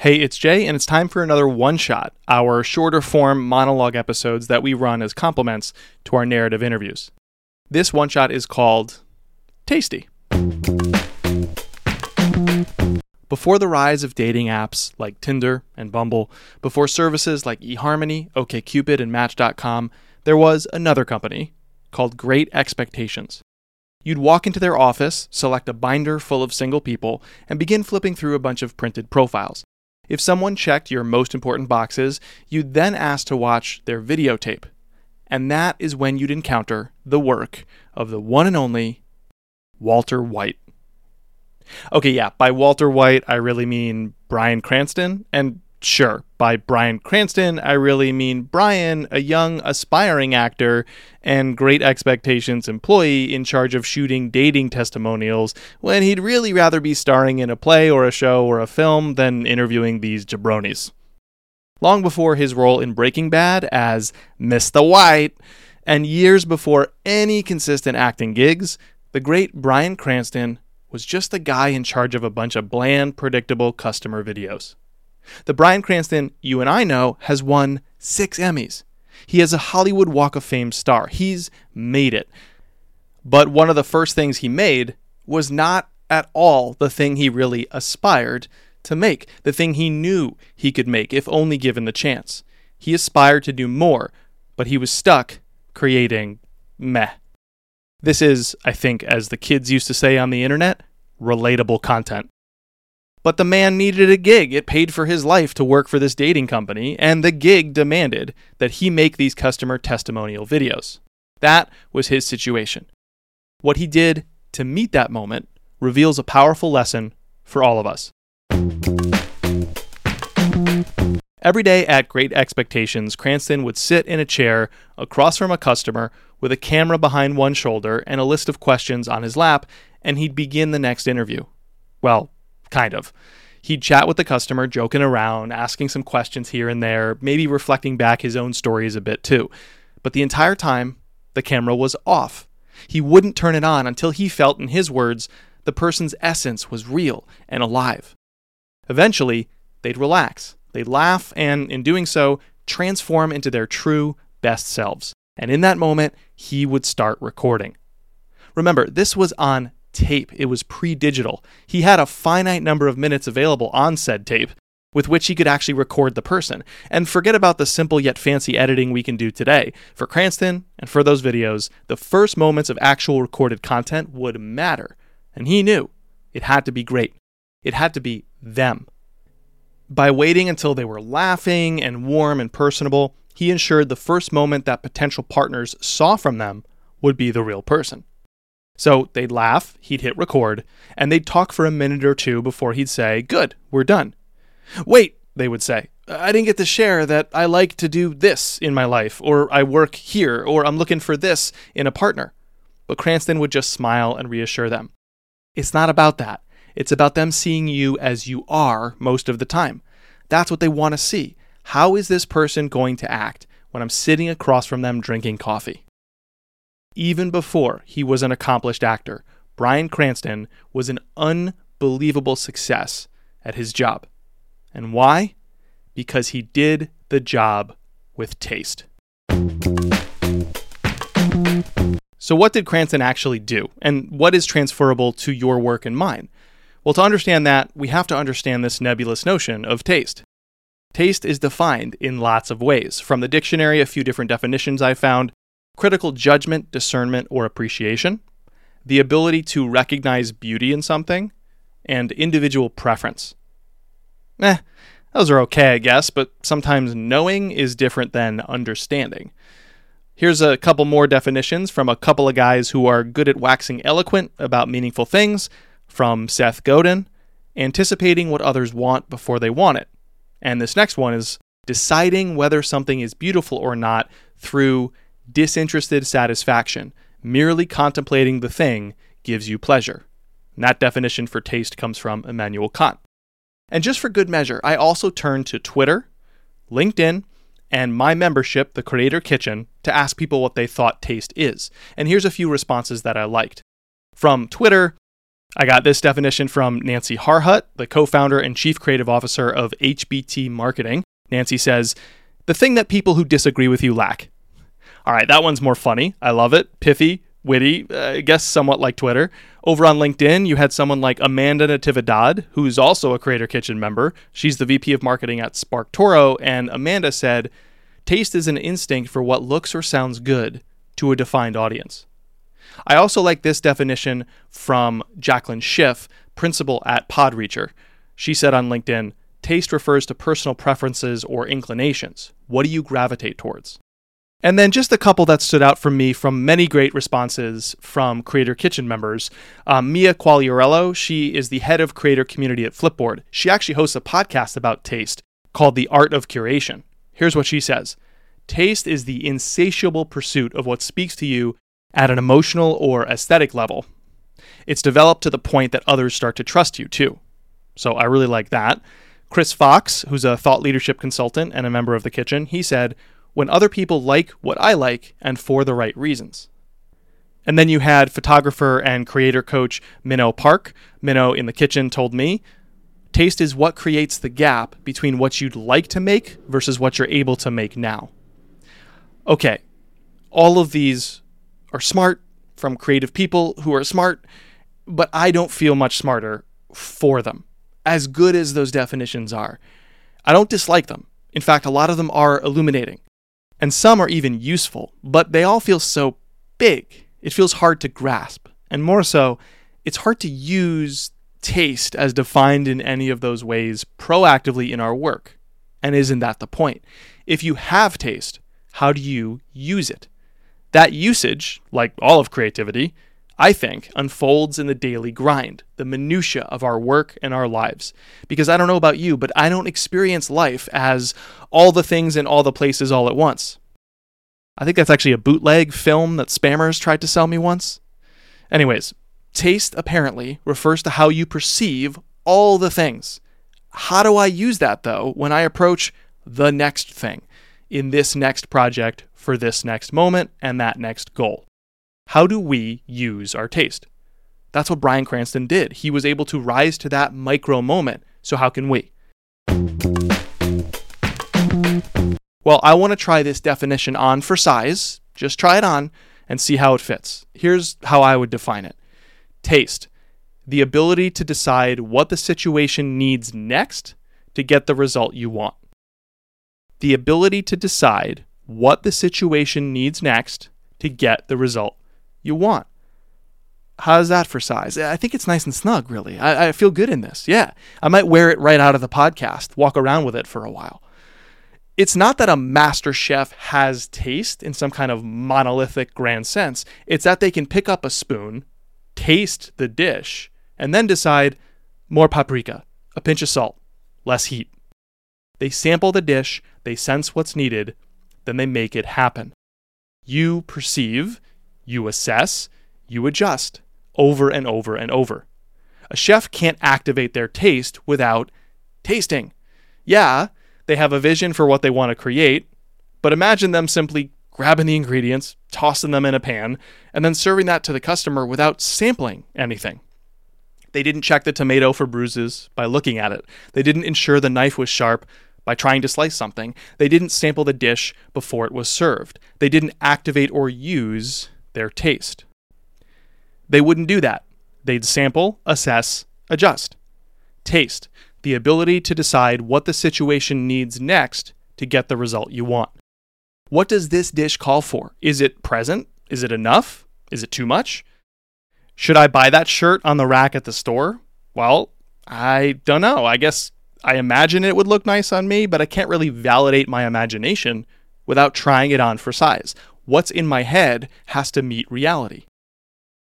Hey, it's Jay, and it's time for another one shot, our shorter form monologue episodes that we run as complements to our narrative interviews. This one shot is called Tasty. Before the rise of dating apps like Tinder and Bumble, before services like eHarmony, OkCupid, and Match.com, there was another company called Great Expectations. You'd walk into their office, select a binder full of single people, and begin flipping through a bunch of printed profiles. If someone checked your most important boxes, you'd then ask to watch their videotape. And that is when you'd encounter the work of the one and only Walter White. Okay, yeah, by Walter White, I really mean Bryan Cranston. And sure, by Bryan Cranston, I really mean Bryan, a young, aspiring actor and Great Expectations employee in charge of shooting dating testimonials when he'd really rather be starring in a play or a show or a film than interviewing these jabronis. Long before his role in Breaking Bad as Mr. White, and years before any consistent acting gigs, the great Bryan Cranston was just the guy in charge of a bunch of bland, predictable customer videos. The Bryan Cranston you and I know has won six Emmys. He is a Hollywood Walk of Fame star. He's made it. But one of the first things he made was not at all the thing he really aspired to make, the thing he knew he could make if only given the chance. He aspired to do more, but he was stuck creating meh. This is, I think, as the kids used to say on the internet, relatable content. But the man needed a gig. It paid for his life to work for this dating company, and the gig demanded that he make these customer testimonial videos. That was his situation. What he did to meet that moment reveals a powerful lesson for all of us. Every day at Great Expectations, Cranston would sit in a chair across from a customer with a camera behind one shoulder and a list of questions on his lap, and he'd begin the next interview. Well, kind of. He'd chat with the customer, joking around, asking some questions here and there, maybe reflecting back his own stories a bit too. But the entire time, the camera was off. He wouldn't turn it on until he felt, in his words, the person's essence was real and alive. Eventually, they'd relax they'd laugh and, in doing so, transform into their true best selves. And in that moment, he would start recording. Remember, this was on tape, it was pre digital. He had a finite number of minutes available on said tape with which he could actually record the person. And forget about the simple yet fancy editing we can do today. For Cranston and for those videos, the first moments of actual recorded content would matter. And he knew it had to be great. It had to be them. By waiting until they were laughing and warm and personable, he ensured the first moment that potential partners saw from them would be the real person. So they'd laugh, he'd hit record, and they'd talk for a minute or two before he'd say, Good, we're done. Wait, they would say, I didn't get to share that I like to do this in my life, or I work here, or I'm looking for this in a partner. But Cranston would just smile and reassure them. It's not about that. It's about them seeing you as you are most of the time. That's what they want to see. How is this person going to act when I'm sitting across from them drinking coffee? Even before he was an accomplished actor, Bryan Cranston was an unbelievable success at his job. And why? Because he did the job with taste. So, what did Cranston actually do? And what is transferable to your work and mine? Well, to understand that, we have to understand this nebulous notion of taste. Taste is defined in lots of ways. From the dictionary, a few different definitions I found critical judgment, discernment, or appreciation, the ability to recognize beauty in something, and individual preference. Eh, those are okay, I guess, but sometimes knowing is different than understanding. Here's a couple more definitions from a couple of guys who are good at waxing eloquent about meaningful things from Seth Godin, anticipating what others want before they want it. And this next one is deciding whether something is beautiful or not through disinterested satisfaction. Merely contemplating the thing gives you pleasure. And that definition for taste comes from Immanuel Kant. And just for good measure, I also turned to Twitter, LinkedIn, and my membership, the Creator Kitchen, to ask people what they thought taste is. And here's a few responses that I liked. From Twitter, I got this definition from Nancy Harhut, the co founder and chief creative officer of HBT Marketing. Nancy says, The thing that people who disagree with you lack. All right, that one's more funny. I love it. Pithy, witty, uh, I guess somewhat like Twitter. Over on LinkedIn, you had someone like Amanda Natividad, who's also a Creator Kitchen member. She's the VP of Marketing at SparkToro, and Amanda said, Taste is an instinct for what looks or sounds good to a defined audience. I also like this definition from Jacqueline Schiff, principal at Podreacher. She said on LinkedIn, taste refers to personal preferences or inclinations. What do you gravitate towards? And then just a couple that stood out for me from many great responses from Creator Kitchen members. Um, Mia Quagliarello, she is the head of creator community at Flipboard. She actually hosts a podcast about taste called The Art of Curation. Here's what she says Taste is the insatiable pursuit of what speaks to you at an emotional or aesthetic level. It's developed to the point that others start to trust you too. So I really like that. Chris Fox, who's a thought leadership consultant and a member of the kitchen, he said, When other people like what I like and for the right reasons. And then you had photographer and creator coach Minnow Park. Minnow in the kitchen told me, Taste is what creates the gap between what you'd like to make versus what you're able to make now. Okay, all of these are smart from creative people who are smart, but I don't feel much smarter for them. As good as those definitions are, I don't dislike them. In fact, a lot of them are illuminating. And some are even useful, but they all feel so big. It feels hard to grasp. And more so, it's hard to use taste as defined in any of those ways proactively in our work. And isn't that the point? If you have taste, how do you use it? That usage, like all of creativity, I think, unfolds in the daily grind, the minutiae of our work and our lives. Because I don't know about you, but I don't experience life as all the things in all the places all at once. I think that's actually a bootleg film that spammers tried to sell me once. Anyways, taste apparently refers to how you perceive all the things. How do I use that though when I approach the next thing in this next project for this next moment and that next goal. How do we use our taste? That's what Bryan Cranston did. He was able to rise to that micro moment. So, how can we? Well, I want to try this definition on for size. Just try it on and see how it fits. Here's how I would define it taste, the ability to decide what the situation needs next to get the result you want. The ability to decide what the situation needs next to get the result you want. How's that for size? I think it's nice and snug, really. I, I, feel good in this. Yeah. I might wear it right out of the podcast, walk around with it for a while. It's not that a master chef has taste in some kind of monolithic grand sense. It's that they can pick up a spoon, taste the dish, and then decide more paprika, a pinch of salt, less heat. They sample the dish, they sense what's needed, then they make it happen. You perceive, you assess, you adjust over and over and over. A chef can't activate their taste without tasting. Yeah, they have a vision for what they want to create, but imagine them simply grabbing the ingredients, tossing them in a pan, and then serving that to the customer without sampling anything. They didn't check the tomato for bruises by looking at it. They didn't ensure the knife was sharp by trying to slice something. They didn't sample the dish before it was served. They didn't activate or use their taste. They wouldn't do that. They'd sample, assess, adjust. Taste, the ability to decide what the situation needs next to get the result you want. What does this dish call for? Is it present? Is it enough? Is it too much? Should I buy that shirt on the rack at the store? Well, I don't know. I guess I imagine it would look nice on me, but I can't really validate my imagination without trying it on for size. What's in my head has to meet reality.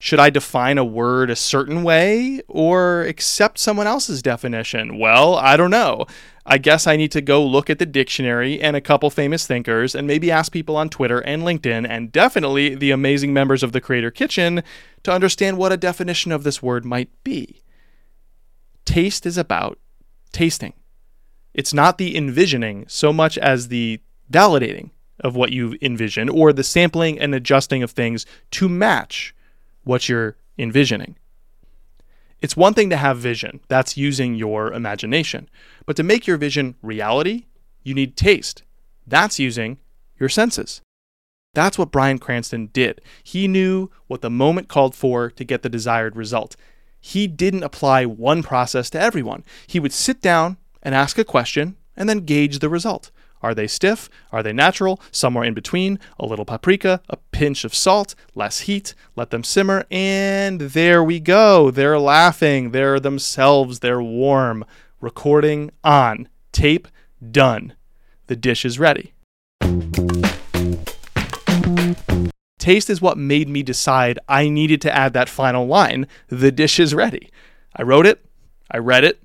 Should I define a word a certain way or accept someone else's definition? Well, I don't know. I guess I need to go look at the dictionary and a couple famous thinkers and maybe ask people on Twitter and LinkedIn and definitely the amazing members of the Creator Kitchen to understand what a definition of this word might be. Taste is about tasting. It's not the envisioning so much as the validating of what you envision or the sampling and adjusting of things to match what you're envisioning. It's one thing to have vision, that's using your imagination. But to make your vision reality, you need taste. That's using your senses. That's what Bryan Cranston did. He knew what the moment called for to get the desired result. He didn't apply one process to everyone. He would sit down and ask a question and then gauge the result. Are they stiff? Are they natural? Somewhere in between? A little paprika, a pinch of salt, less heat, let them simmer, and there we go. They're laughing. They're themselves. They're warm. Recording on. Tape done. The dish is ready. Taste is what made me decide I needed to add that final line the dish is ready. I wrote it, I read it,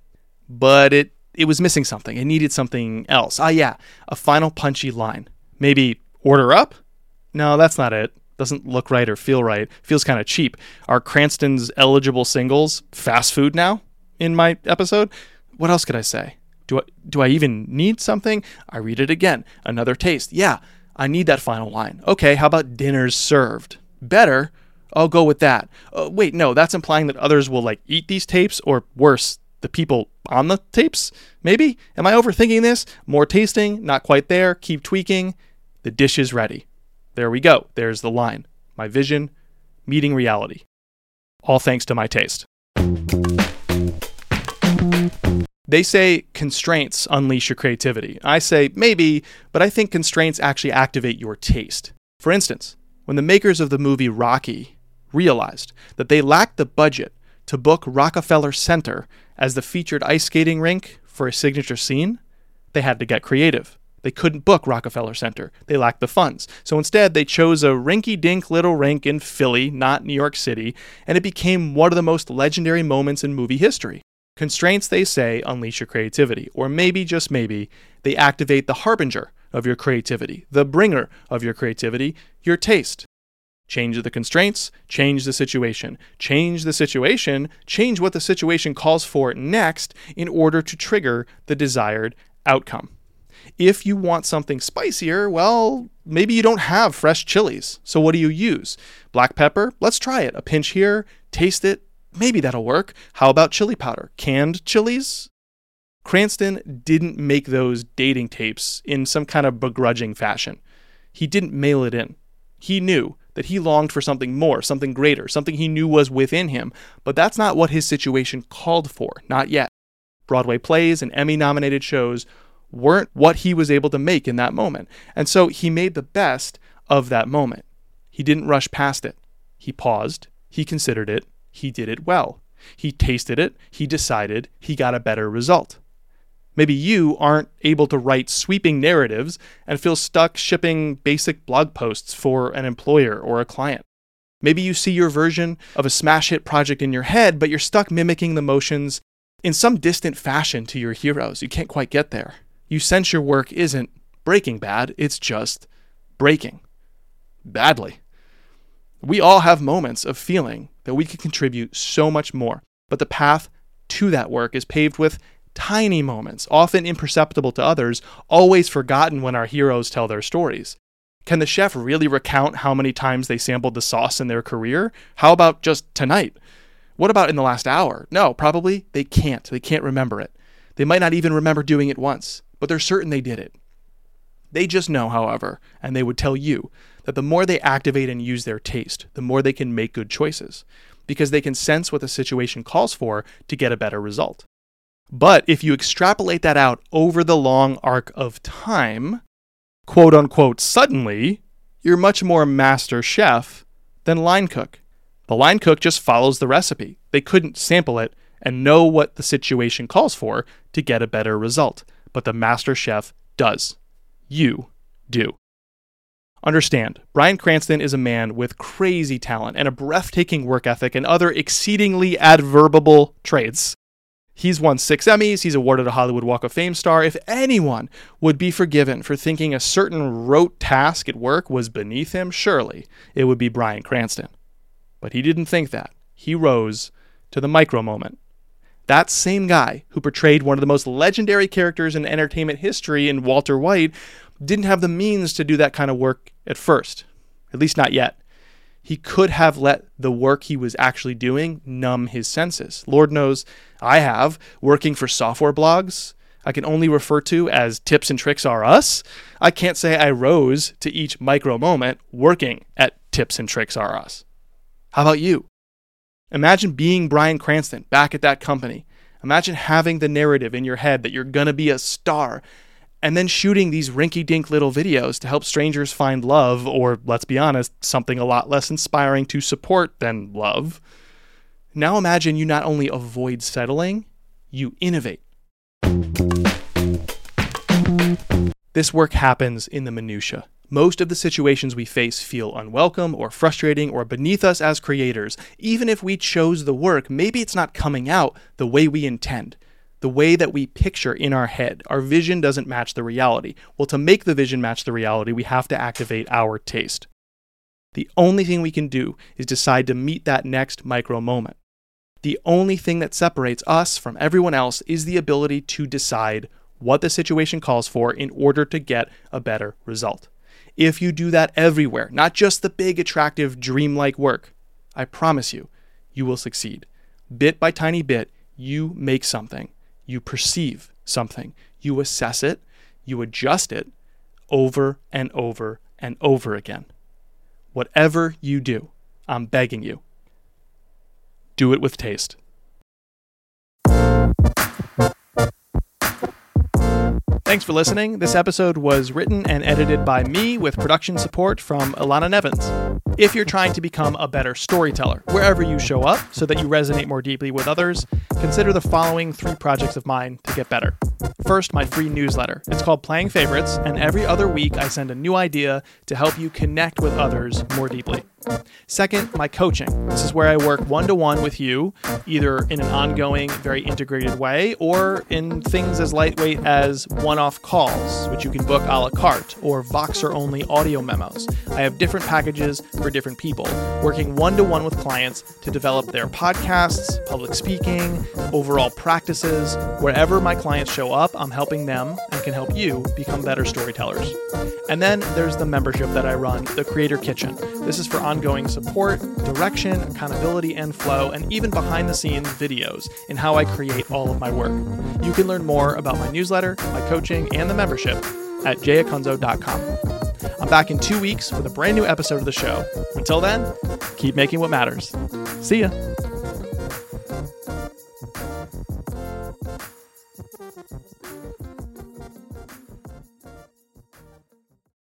but it it was missing something. It needed something else. Ah, yeah, a final punchy line. Maybe order up? No, that's not it. Doesn't look right or feel right. Feels kind of cheap. Are Cranston's eligible singles fast food now in my episode? What else could I say? Do I, do I even need something? I read it again. Another taste. Yeah, I need that final line. Okay, how about dinners served? Better. I'll go with that. Uh, wait, no, that's implying that others will like eat these tapes, or worse, the people on the tapes? Maybe? Am I overthinking this? More tasting, not quite there, keep tweaking. The dish is ready. There we go. There's the line. My vision, meeting reality. All thanks to my taste. They say constraints unleash your creativity. I say maybe, but I think constraints actually activate your taste. For instance, when the makers of the movie Rocky realized that they lacked the budget to book Rockefeller Center as the featured ice skating rink for a signature scene, they had to get creative. They couldn't book Rockefeller Center. They lacked the funds. So instead, they chose a rinky dink little rink in Philly, not New York City, and it became one of the most legendary moments in movie history. Constraints, they say, unleash your creativity, or maybe, just maybe, they activate the harbinger of your creativity, the bringer of your creativity, your taste. Change the constraints, change the situation. Change the situation, change what the situation calls for next in order to trigger the desired outcome. If you want something spicier, well, maybe you don't have fresh chilies. So what do you use? Black pepper? Let's try it. A pinch here, taste it. Maybe that'll work. How about chili powder? Canned chilies? Cranston didn't make those dating tapes in some kind of begrudging fashion. He didn't mail it in. He knew that he longed for something more, something greater, something he knew was within him, but that's not what his situation called for, not yet. Broadway plays and Emmy nominated shows weren't what he was able to make in that moment. And so he made the best of that moment. He didn't rush past it. He paused, he considered it, he did it well. He tasted it, he decided, he got a better result. Maybe you aren't able to write sweeping narratives and feel stuck shipping basic blog posts for an employer or a client. Maybe you see your version of a smash hit project in your head, but you're stuck mimicking the motions in some distant fashion to your heroes. You can't quite get there. You sense your work isn't breaking bad, it's just breaking badly. We all have moments of feeling that we could contribute so much more, but the path to that work is paved with tiny moments, often imperceptible to others, always forgotten when our heroes tell their stories. Can the chef really recount how many times they sampled the sauce in their career? How about just tonight? What about in the last hour? No, probably they can't. They can't remember it. They might not even remember doing it once, but they're certain they did it. They just know, however, and they would tell you, that the more they activate and use their taste, the more they can make good choices, because they can sense what the situation calls for to get a better result. But if you extrapolate that out over the long arc of time, quote unquote, suddenly, you're much more master chef than line cook. The line cook just follows the recipe. They couldn't sample it and know what the situation calls for to get a better result. But the master chef does. You do. Understand, Bryan Cranston is a man with crazy talent and a breathtaking work ethic and other exceedingly adverbable traits. He's won six Emmys. He's awarded a Hollywood Walk of Fame star. If anyone would be forgiven for thinking a certain rote task at work was beneath him, surely it would be Bryan Cranston. But he didn't think that. He rose to the micro moment. That same guy who portrayed one of the most legendary characters in entertainment history in Walter White didn't have the means to do that kind of work at first, at least not yet. He could have let the work he was actually doing numb his senses. Lord knows I have, working for software blogs I can only refer to as tips and tricks are us. I can't say I rose to each micro moment working at tips and tricks are us. How about you? Imagine being Bryan Cranston back at that company. Imagine having the narrative in your head that you're going to be a star and then shooting these rinky dink little videos to help strangers find love, or let's be honest, something a lot less inspiring to support than love. Now imagine you not only avoid settling, you innovate. This work happens in the minutiae. Most of the situations we face feel unwelcome or frustrating or beneath us as creators. Even if we chose the work, maybe it's not coming out the way we intend, the way that we picture in our head. Our vision doesn't match the reality. Well, to make the vision match the reality, we have to activate our taste. The only thing we can do is decide to meet that next micro moment. The only thing that separates us from everyone else is the ability to decide what the situation calls for in order to get a better result. If you do that everywhere, not just the big, attractive, dreamlike work, I promise you, you will succeed. Bit by tiny bit, you make something, you perceive something, you assess it, you adjust it over and over and over again. Whatever you do, I'm begging you, do it with taste. Thanks for listening. This episode was written and edited by me with production support from Ilana Nevins. If you're trying to become a better storyteller, wherever you show up, so that you resonate more deeply with others, consider the following three projects of mine to get better. First, my free newsletter. It's called Playing Favorites, and every other week I send a new idea to help you connect with others more deeply. Second, my coaching. This is where I work one to one with you, either in an ongoing, very integrated way, or in things as lightweight as one off calls, which you can book a la carte, or Voxer only audio memos. I have different packages for different people, working one to one with clients to develop their podcasts, public speaking, overall practices. Wherever my clients show up, I'm helping them and can help you become better storytellers. And then there's the membership that I run, the Creator Kitchen. This is for ongoing support, direction, accountability, and flow, and even behind the scenes videos in how I create all of my work. You can learn more about my newsletter, my coaching, and the membership at jayacunzo.com. I'm back in two weeks with a brand new episode of the show. Until then, keep making what matters. See ya.